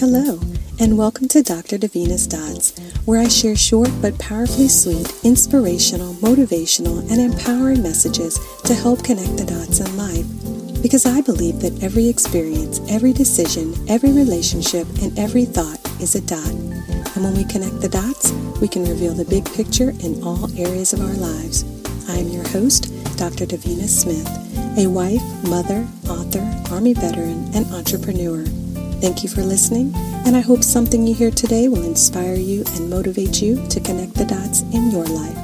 Hello, and welcome to Dr. Davina's Dots, where I share short but powerfully sweet, inspirational, motivational, and empowering messages to help connect the dots in life. Because I believe that every experience, every decision, every relationship, and every thought is a dot. And when we connect the dots, we can reveal the big picture in all areas of our lives. I am your host, Dr. Davina Smith, a wife, mother, author, Army veteran, and entrepreneur. Thank you for listening, and I hope something you hear today will inspire you and motivate you to connect the dots in your life.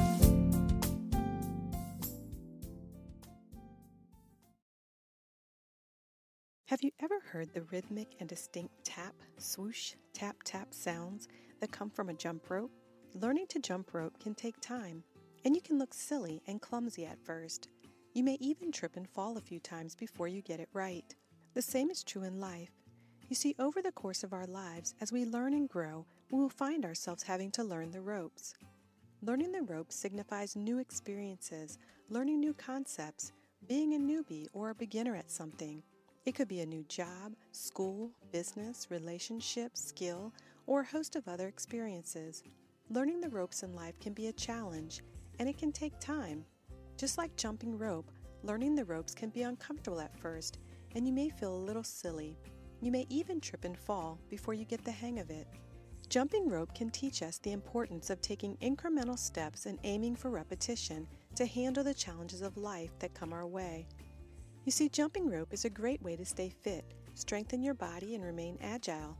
Have you ever heard the rhythmic and distinct tap, swoosh, tap, tap sounds that come from a jump rope? Learning to jump rope can take time, and you can look silly and clumsy at first. You may even trip and fall a few times before you get it right. The same is true in life. You see, over the course of our lives, as we learn and grow, we will find ourselves having to learn the ropes. Learning the ropes signifies new experiences, learning new concepts, being a newbie or a beginner at something. It could be a new job, school, business, relationship, skill, or a host of other experiences. Learning the ropes in life can be a challenge, and it can take time. Just like jumping rope, learning the ropes can be uncomfortable at first, and you may feel a little silly. You may even trip and fall before you get the hang of it. Jumping rope can teach us the importance of taking incremental steps and aiming for repetition to handle the challenges of life that come our way. You see, jumping rope is a great way to stay fit, strengthen your body, and remain agile.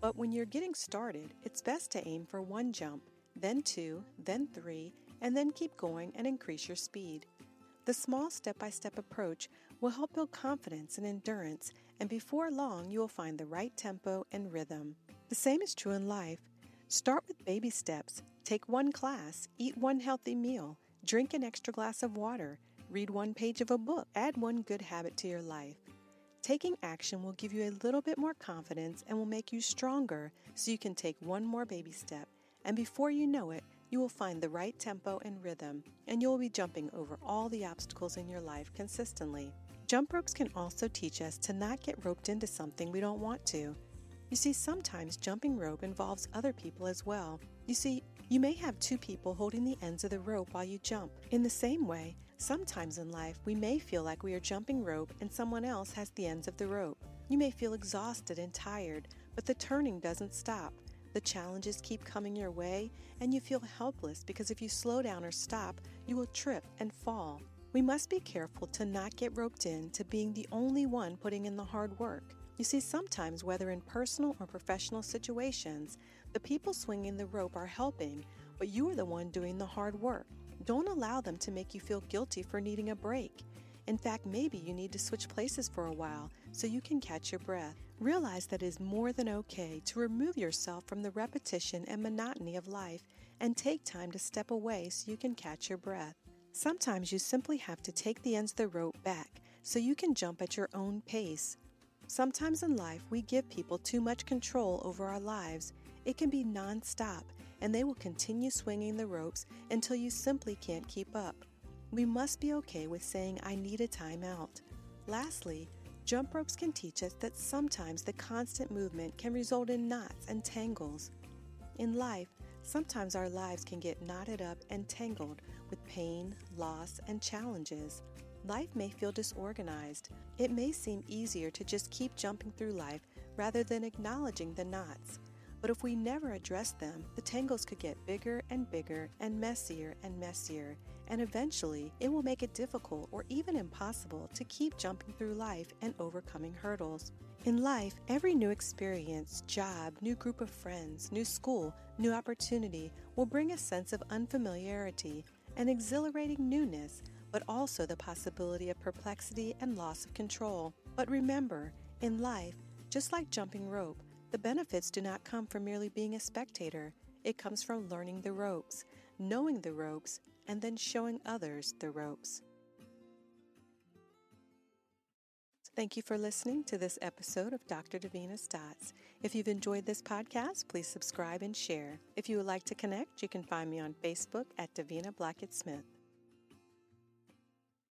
But when you're getting started, it's best to aim for one jump, then two, then three, and then keep going and increase your speed. The small step by step approach will help build confidence and endurance, and before long, you will find the right tempo and rhythm. The same is true in life. Start with baby steps, take one class, eat one healthy meal, drink an extra glass of water, read one page of a book, add one good habit to your life. Taking action will give you a little bit more confidence and will make you stronger so you can take one more baby step. And before you know it, you will find the right tempo and rhythm, and you will be jumping over all the obstacles in your life consistently. Jump ropes can also teach us to not get roped into something we don't want to. You see, sometimes jumping rope involves other people as well. You see, you may have two people holding the ends of the rope while you jump. In the same way, sometimes in life we may feel like we are jumping rope and someone else has the ends of the rope. You may feel exhausted and tired, but the turning doesn't stop. The challenges keep coming your way, and you feel helpless because if you slow down or stop, you will trip and fall. We must be careful to not get roped in to being the only one putting in the hard work. You see, sometimes, whether in personal or professional situations, the people swinging the rope are helping, but you are the one doing the hard work. Don't allow them to make you feel guilty for needing a break. In fact, maybe you need to switch places for a while so you can catch your breath. Realize that it is more than okay to remove yourself from the repetition and monotony of life and take time to step away so you can catch your breath. Sometimes you simply have to take the ends of the rope back so you can jump at your own pace. Sometimes in life, we give people too much control over our lives. It can be non-stop, and they will continue swinging the ropes until you simply can't keep up. We must be okay with saying, I need a timeout. Lastly, jump ropes can teach us that sometimes the constant movement can result in knots and tangles. In life, sometimes our lives can get knotted up and tangled with pain, loss, and challenges. Life may feel disorganized. It may seem easier to just keep jumping through life rather than acknowledging the knots. But if we never address them, the tangles could get bigger and bigger and messier and messier, and eventually it will make it difficult or even impossible to keep jumping through life and overcoming hurdles. In life, every new experience, job, new group of friends, new school, new opportunity will bring a sense of unfamiliarity and exhilarating newness, but also the possibility of perplexity and loss of control. But remember, in life, just like jumping rope, the benefits do not come from merely being a spectator. It comes from learning the ropes, knowing the ropes, and then showing others the ropes. Thank you for listening to this episode of Dr. Davina's Dots. If you've enjoyed this podcast, please subscribe and share. If you would like to connect, you can find me on Facebook at Davina Blackett Smith.